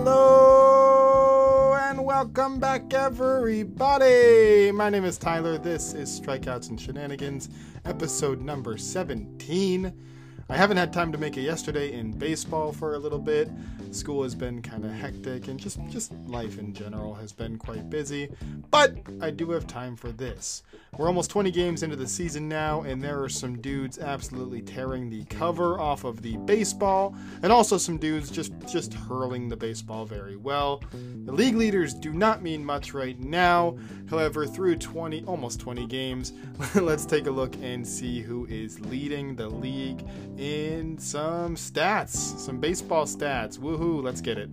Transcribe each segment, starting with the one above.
Hello and welcome back, everybody. My name is Tyler. This is Strikeouts and Shenanigans, episode number 17. I haven't had time to make it yesterday in baseball for a little bit. School has been kind of hectic and just just life in general has been quite busy, but I do have time for this. We're almost 20 games into the season now and there are some dudes absolutely tearing the cover off of the baseball and also some dudes just just hurling the baseball very well. The league leaders do not mean much right now. However, through 20 almost 20 games, let's take a look and see who is leading the league in some stats, some baseball stats. Woohoo, let's get it.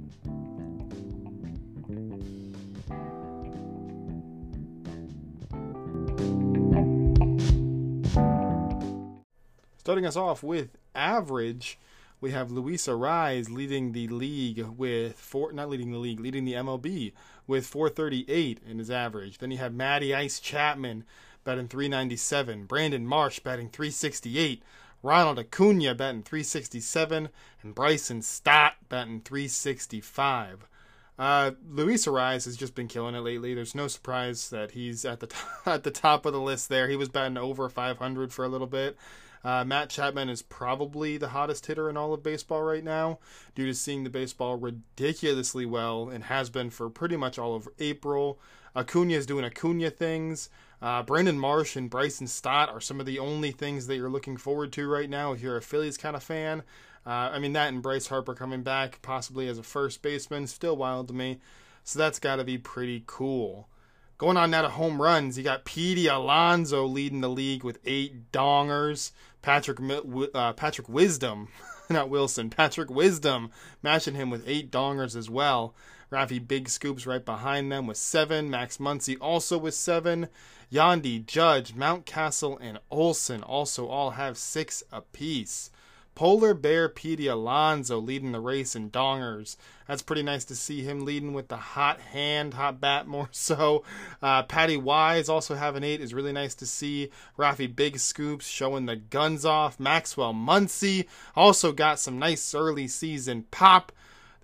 Starting us off with average, we have Luis Arraez leading the league with four, not leading the league, leading the MLB with 438 in his average. Then you have Matty Ice Chapman batting 397, Brandon Marsh batting 368, Ronald Acuna batting 367, and Bryson Stott batting 365. Uh, Luis Arraez has just been killing it lately. There's no surprise that he's at the t- at the top of the list there. He was batting over 500 for a little bit. Uh, Matt Chapman is probably the hottest hitter in all of baseball right now due to seeing the baseball ridiculously well and has been for pretty much all of April. Acuna is doing Acuna things. Uh, Brandon Marsh and Bryson Stott are some of the only things that you're looking forward to right now if you're a Phillies kind of fan. Uh, I mean, that and Bryce Harper coming back, possibly as a first baseman, still wild to me. So that's got to be pretty cool. Going on now to home runs, you got Pete Alonso leading the league with eight dongers. Patrick uh, Patrick Wisdom, not Wilson, Patrick Wisdom matching him with eight dongers as well. Rafi Big Scoops right behind them with seven. Max Muncy also with seven. Yandy, Judge, Mountcastle, and Olson also all have six apiece. Polar Bear Petey Alonso leading the race in dongers. That's pretty nice to see him leading with the hot hand, hot bat more so. Uh, Patty Wise also having eight is really nice to see. Rafi Big Scoops showing the guns off. Maxwell Muncy also got some nice early season pop.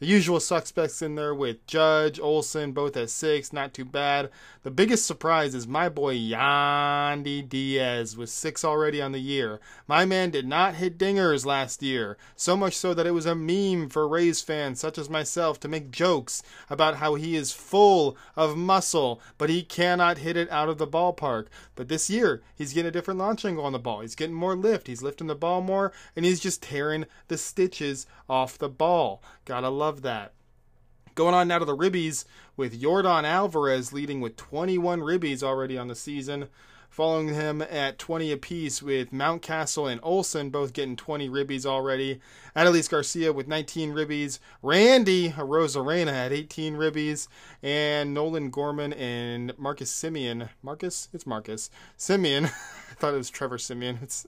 The usual suspects in there with Judge, Olson, both at six, not too bad. The biggest surprise is my boy Yandy Diaz with six already on the year. My man did not hit dingers last year, so much so that it was a meme for Rays fans such as myself to make jokes about how he is full of muscle, but he cannot hit it out of the ballpark. But this year, he's getting a different launch angle on the ball. He's getting more lift, he's lifting the ball more, and he's just tearing the stitches off the ball. Gotta love that. Going on now to the ribbies with Yordan Alvarez leading with 21 ribbies already on the season. Following him at 20 apiece with Mountcastle and Olson both getting 20 ribbies already. Adolis Garcia with 19 ribbies. Randy Arozarena at 18 ribbies. And Nolan Gorman and Marcus Semien. Marcus? It's Marcus. Semien. I thought it was Trevor Semien. It's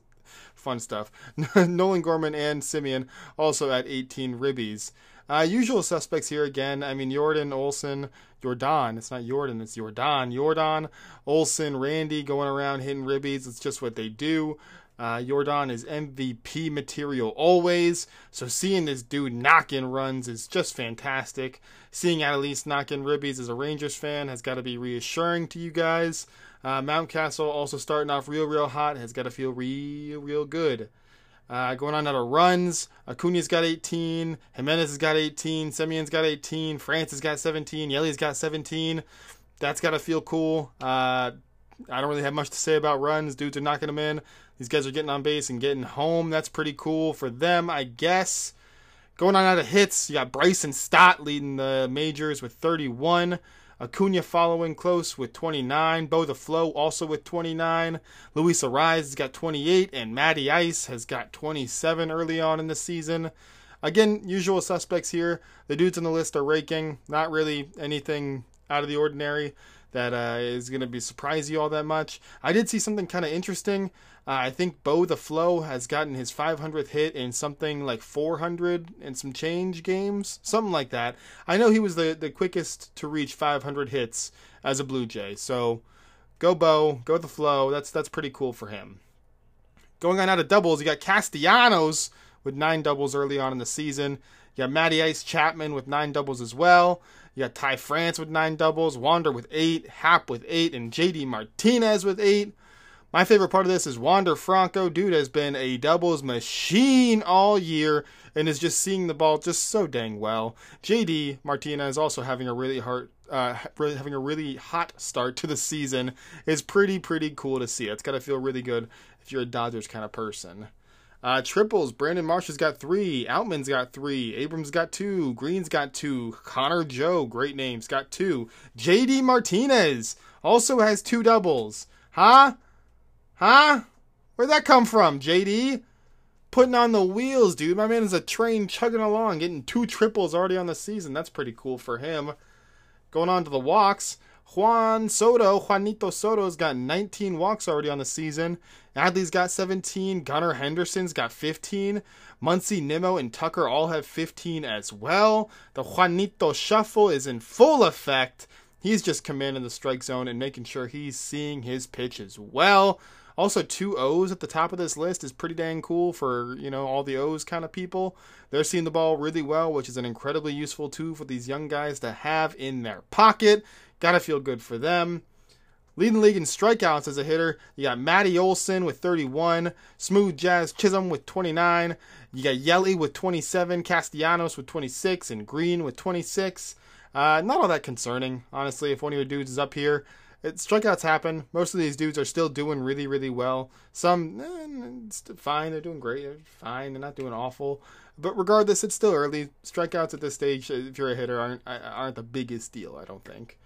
fun stuff. Nolan Gorman and Semien also at 18 ribbies. Uh, usual suspects here again. I mean, Jordan, Olson, Jordan. It's not Jordan, it's Jordan. Jordan, Olson, Randy going around hitting ribbies. It's just what they do. Uh, Jordan is MVP material always. So seeing this dude knocking runs is just fantastic. Seeing Adolis knocking ribbies as a Rangers fan has got to be reassuring to you guys. Uh, Mountcastle also starting off real, real hot has got to feel real, real good. Uh, going on out of runs, Acuna's got 18, Jimenez has got 18, Semien's got 18, France has got 17, Yeli's got 17. That's got to feel cool. Uh, I don't really have much to say about runs. Dudes are knocking them in. These guys are getting on base and getting home. That's pretty cool for them, I guess. Going on out of hits, you got Bryson Stott leading the majors with 31. Acuna following close with 29. Bo the Flow also with 29. Luis Arraez has got 28. And Matty Ice has got 27 early on in the season. Again, usual suspects here. The dudes on the list are raking. Not really anything out of the ordinary that uh, is going to be surprise you all that much. I did see something kind of interesting. Uh, I think Bo the Flow has gotten his 500th hit in something like 400 and some change games, something like that. I know he was the, the quickest to reach 500 hits as a Blue Jay. So go Bo, go the Flow. That's that's pretty cool for him. Going on out of doubles, you got Castellanos with nine doubles early on in the season. You got Matty Ice Chapman with nine doubles as well. You got Ty France with nine doubles, Wander with eight, Happ with eight, and JD Martinez with eight. My favorite part of this is Wander Franco. Dude has been a doubles machine all year and is just seeing the ball just so dang well. JD Martinez also having a really hard, uh, having a really hot start to the season is pretty pretty cool to see. It's got to feel really good if you're a Dodgers kind of person. Uh, triples. Brandon Marsh has got three. Outman's got three. Abrams got two. Greene's got two. Connor Joe, great names, got two. JD Martinez also has two doubles. Huh? Huh? Where'd that come from, JD? Putting on the wheels, dude. My man is a train chugging along, getting two triples already on the season. That's pretty cool for him. Going on to the walks. Juan Soto, Juanito Soto's got 19 walks already on the season. Adley's got 17. Gunnar Henderson's got 15. Muncy, Nimmo, and Tucker all have 15 as well. The Juanito shuffle is in full effect. He's just commanding the strike zone and making sure he's seeing his pitch as well. Also, two O's at the top of this list is pretty dang cool for, you know, all the O's kind of people. They're seeing the ball really well, which is an incredibly useful tool for these young guys to have in their pocket. Gotta feel good for them. Leading the league in strikeouts as a hitter, you got Matty Olson with 31, Smooth Jazz Chisholm with 29, you got Yelly with 27, Castellanos with 26, and Greene with 26. Uh, not all that concerning, honestly, if one of your dudes is up here. It, strikeouts happen. Most of these dudes are still doing really, really well. Some, eh, fine. They're doing great. They're fine. They're not doing awful. But regardless, it's still early. Strikeouts at this stage, if you're a hitter, aren't aren't the biggest deal. I don't think.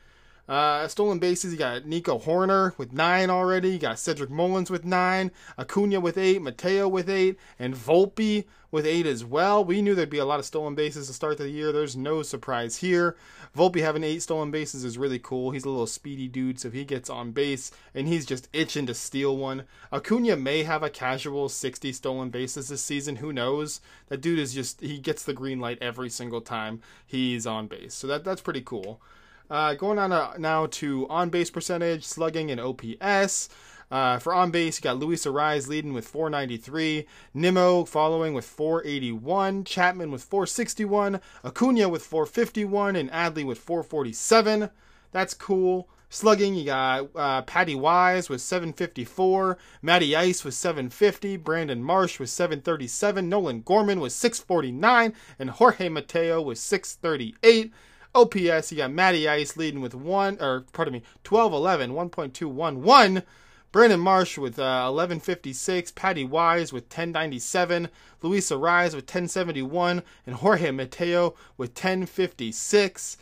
Uh, stolen bases, you got Nico Hoerner with nine already. You got Cedric Mullins with nine, Acuna with eight, Mateo with eight, and Volpe with eight as well. We knew there'd be a lot of stolen bases to start the year. There's no surprise here. Volpe having eight stolen bases is really cool. He's a little speedy dude, so he gets on base and he's just itching to steal one. Acuna may have a casual 60 stolen bases this season. Who knows? That dude is just, he gets the green light every single time he's on base. So that that's pretty cool. Uh, going on uh, now to on base percentage, slugging, and OPS. Uh, for on base, you got Luis Arraez leading with 493, Nimmo following with 481, Chapman with 461, Acuna with 451, and Adley with 447. That's cool. Slugging, you got uh, Patty Wise with 754, Matty Ice with 750, Brandon Marsh with 737, Nolan Gorman with 649, and Jorge Mateo with 638. OPS, you got Matty Ice leading with one, or pardon me, 12 11, 1.211. Brandon Marsh with uh, 1156, Patty Wise with 1097, Luisa Arraez with 1071, and Jorge Mateo with 1056.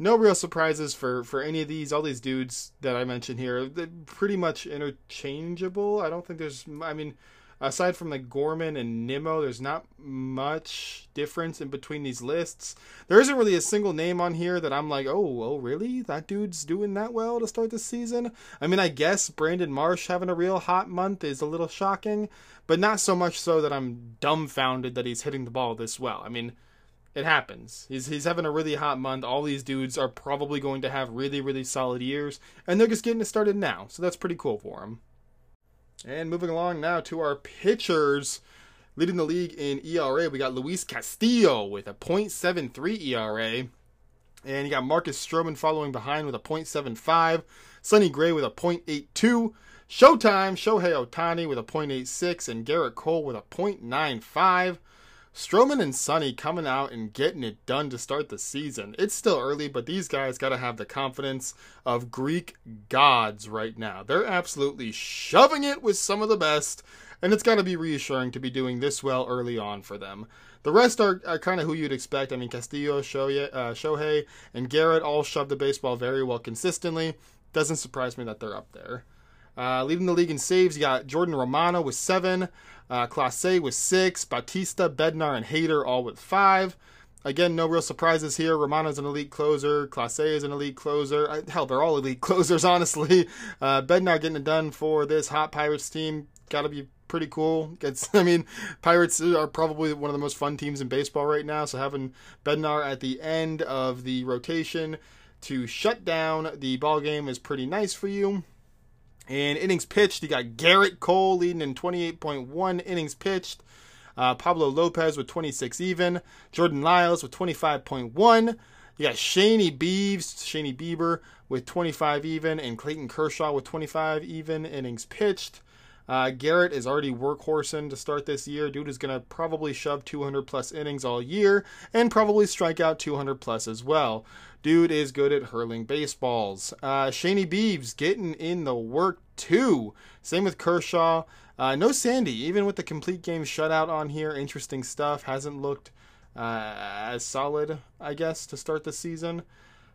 No real surprises for, for any of these. All these dudes that I mentioned here, they're pretty much interchangeable. I don't think there's, I mean, aside from like Gorman and Nimmo, there's not much difference in between these lists. There isn't really a single name on here that I'm like, oh, oh, really? That dude's doing that well to start the season? I mean, I guess Brandon Marsh having a real hot month is a little shocking, but not so much so that I'm dumbfounded that he's hitting the ball this well. I mean, it happens. He's he's having a really hot month. All these dudes are probably going to have really really solid years, and they're just getting it started now. So that's pretty cool for him. And moving along now to our pitchers. Leading the league in ERA, we got Luis Castillo with a .73 ERA. And you got Marcus Stroman following behind with a .75. Sonny Gray with a .82. Showtime, Shohei Ohtani with a .86. And Gerrit Cole with a .95. Stroman and Sonny coming out and getting it done to start the season. It's still early, but these guys got to have the confidence of Greek gods right now. They're absolutely shoving it with some of the best, and it's got to be reassuring to be doing this well early on for them. The rest are, are kind of who you'd expect. I mean, Castillo, Shohei, uh, Shohei, and Gerrit all shove the baseball very well consistently. Doesn't surprise me that they're up there. Uh, leading the league in saves, you got Jordan Romano with seven, uh, Clase with six, Bautista, Bednar, and Hader all with five. Again, no real surprises here. Romano's an elite closer. Clase is an elite closer. Uh, hell, they're all elite closers, honestly. Uh, Bednar getting it done for this Hot Pirates team. Got to be pretty cool. It's, I mean, Pirates are probably one of the most fun teams in baseball right now. So having Bednar at the end of the rotation to shut down the ball game is pretty nice for you. And innings pitched, you got Gerrit Cole leading in 28.1 innings pitched. Uh, Pablo Lopez with 26 even. Jordan Lyles with 25.1. You got Shaney Beeves, Shaney Bieber with 25 even, and Clayton Kershaw with 25 even innings pitched. Uh, Gerrit is already workhorsing to start this year. Dude is going to probably shove 200 plus innings all year and probably strike out 200 plus as well. Dude is good at hurling baseballs. Uh, Shaney Beeves getting in the work too. Same with Kershaw. Uh, no Sandy, even with the complete game shutout on here. Interesting stuff. Hasn't looked uh, as solid, I guess, to start the season.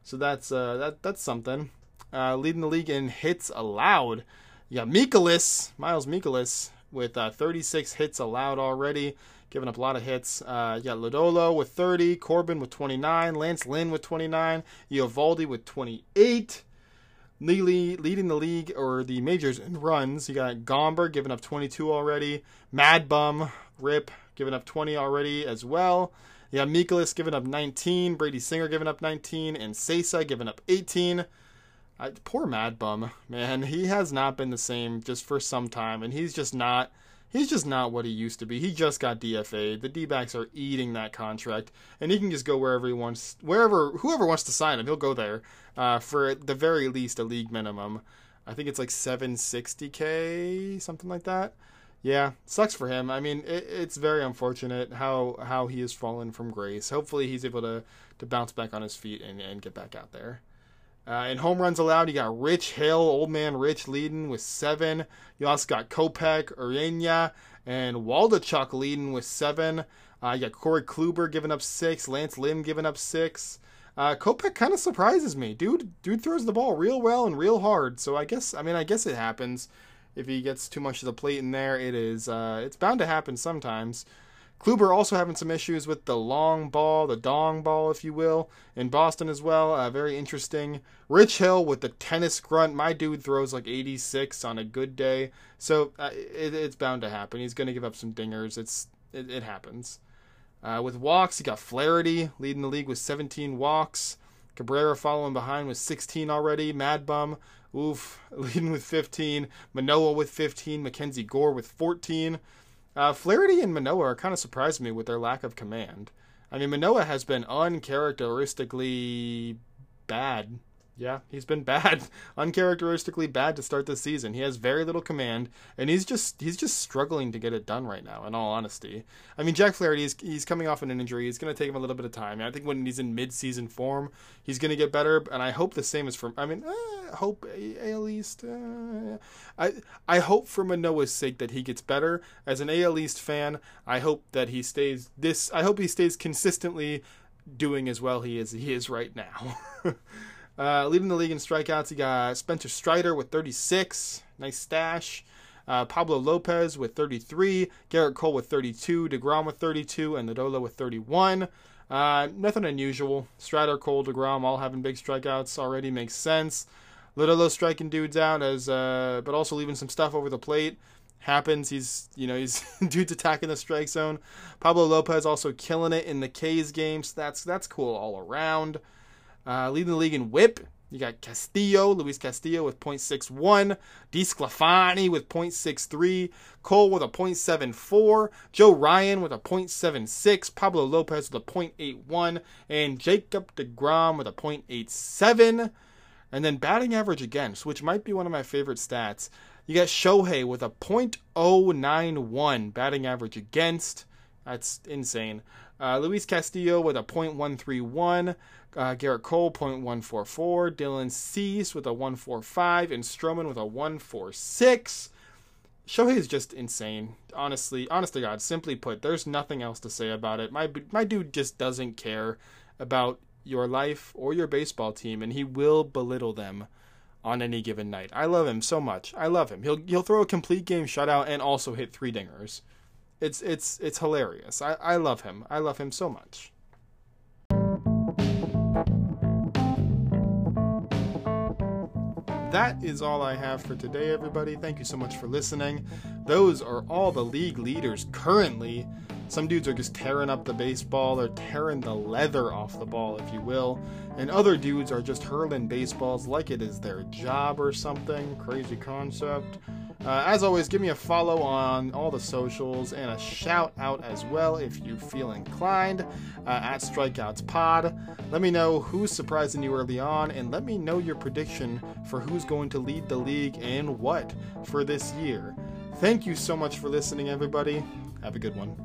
So that's uh, that that's something. Uh, leading the league in hits allowed. You got Mikolas, Miles Mikolas, with uh, 36 hits allowed already, giving up a lot of hits. Uh, you got Lodolo with 30, Corbin with 29, Lance Lynn with 29, Eovaldi with 28. Leading, leading the league or the majors in runs, you got Gomber giving up 22 already, Mad Bum, Rip giving up 20 already as well. You got Mikolas giving up 19, Brady Singer giving up 19, and Cessa giving up 18. I, poor Mad Bum, man. He has not been the same just for some time, and he's just not. He's just not what he used to be. He just got DFA'd. The D-backs are eating that contract, and he can just go wherever he wants, wherever whoever wants to sign him, he'll go there uh, for at the very least a league minimum. I think it's like 760k, something like that. Yeah, sucks for him. I mean, it, it's very unfortunate how how he has fallen from grace. Hopefully, he's able to to bounce back on his feet and, and get back out there. Uh, home runs allowed, you got Rich Hill, old man Rich leading with seven. You also got Kopech, Urena, and Waldichuk leading with seven. Uh, you got Corey Kluber giving up six, Lance Lynn giving up six. Uh, Kopech kind of surprises me, dude. Dude throws the ball real well and real hard. So I guess, I mean, I guess it happens. If he gets too much of the plate in there, it is, uh, it's bound to happen sometimes. Kluber also having some issues with the long ball, the dong ball, if you will, in Boston as well. Uh, very interesting. Rich Hill with the tennis grunt. My dude throws like 86 on a good day, so uh, it, it's bound to happen. He's going to give up some dingers. It's it, it happens. Uh, with walks, you got Flaherty leading the league with 17 walks. Cabrera following behind with 16 already. Mad Bum, oof, leading with 15. Manoah with 15. Mackenzie Gore with 14. Uh, Flaherty and Manoah are kind of surprised me with their lack of command. I mean, Manoah has been uncharacteristically bad yeah, he's been bad, uncharacteristically bad to start this season. He has very little command, and he's just he's just struggling to get it done right now. In all honesty, I mean Jack Flaherty he's coming off an injury. It's going to take him a little bit of time. I think when he's in mid-season form, he's going to get better. And I hope the same is for. I mean, uh, hope AL East. Uh, I I hope for Manoah's sake that he gets better. As an AL East fan, I hope that he stays this. I hope he stays consistently doing as well he is he is right now. Uh, leading the league in strikeouts, you got Spencer Strider with 36. Nice stash. Uh, Pablo Lopez with 33. Gerrit Cole with 32. DeGrom with 32. And Lodolo with 31. Uh, nothing unusual. Strider, Cole, DeGrom all having big strikeouts already makes sense. Lodolo striking dudes out as, uh, but also leaving some stuff over the plate happens. He's you know he's dudes attacking the strike zone. Pablo Lopez also killing it in the K's games. So that's that's cool all around. Uh, leading the league in whip, you got Castillo, Luis Castillo with 0.61, DeSclafani with 0.63, Cole with a 0.74, Joe Ryan with a 0.76, Pablo Lopez with a 0.81, and Jacob DeGrom with a 0.87. And then batting average again, which might be one of my favorite stats. You got Shohei with a .091 batting average against. That's insane. Uh, Luis Castillo with a .131. Uh, Gerrit Cole, 0.144. Dylan Cease with a 145. And Stroman with a 146. Shohei is just insane. Honestly, honest to God, simply put, there's nothing else to say about it. My my dude just doesn't care about your life or your baseball team, and he will belittle them on any given night. I love him so much. I love him. He'll he'll throw a complete game shutout and also hit three dingers. It's it's it's hilarious. I, I love him. I love him so much. that is all I have for today, everybody. Thank you so much for listening. Those are all the league leaders currently. Some dudes are just tearing up the baseball or tearing the leather off the ball, if you will. And other dudes are just hurling baseballs like it is their job or something. Crazy concept. Uh, as always, give me a follow on all the socials and a shout out as well if you feel inclined uh, at Strikeouts Pod. Let me know who's surprising you early on, and let me know your prediction for who's going to lead the league and what for this year. Thank you so much for listening, everybody. Have a good one.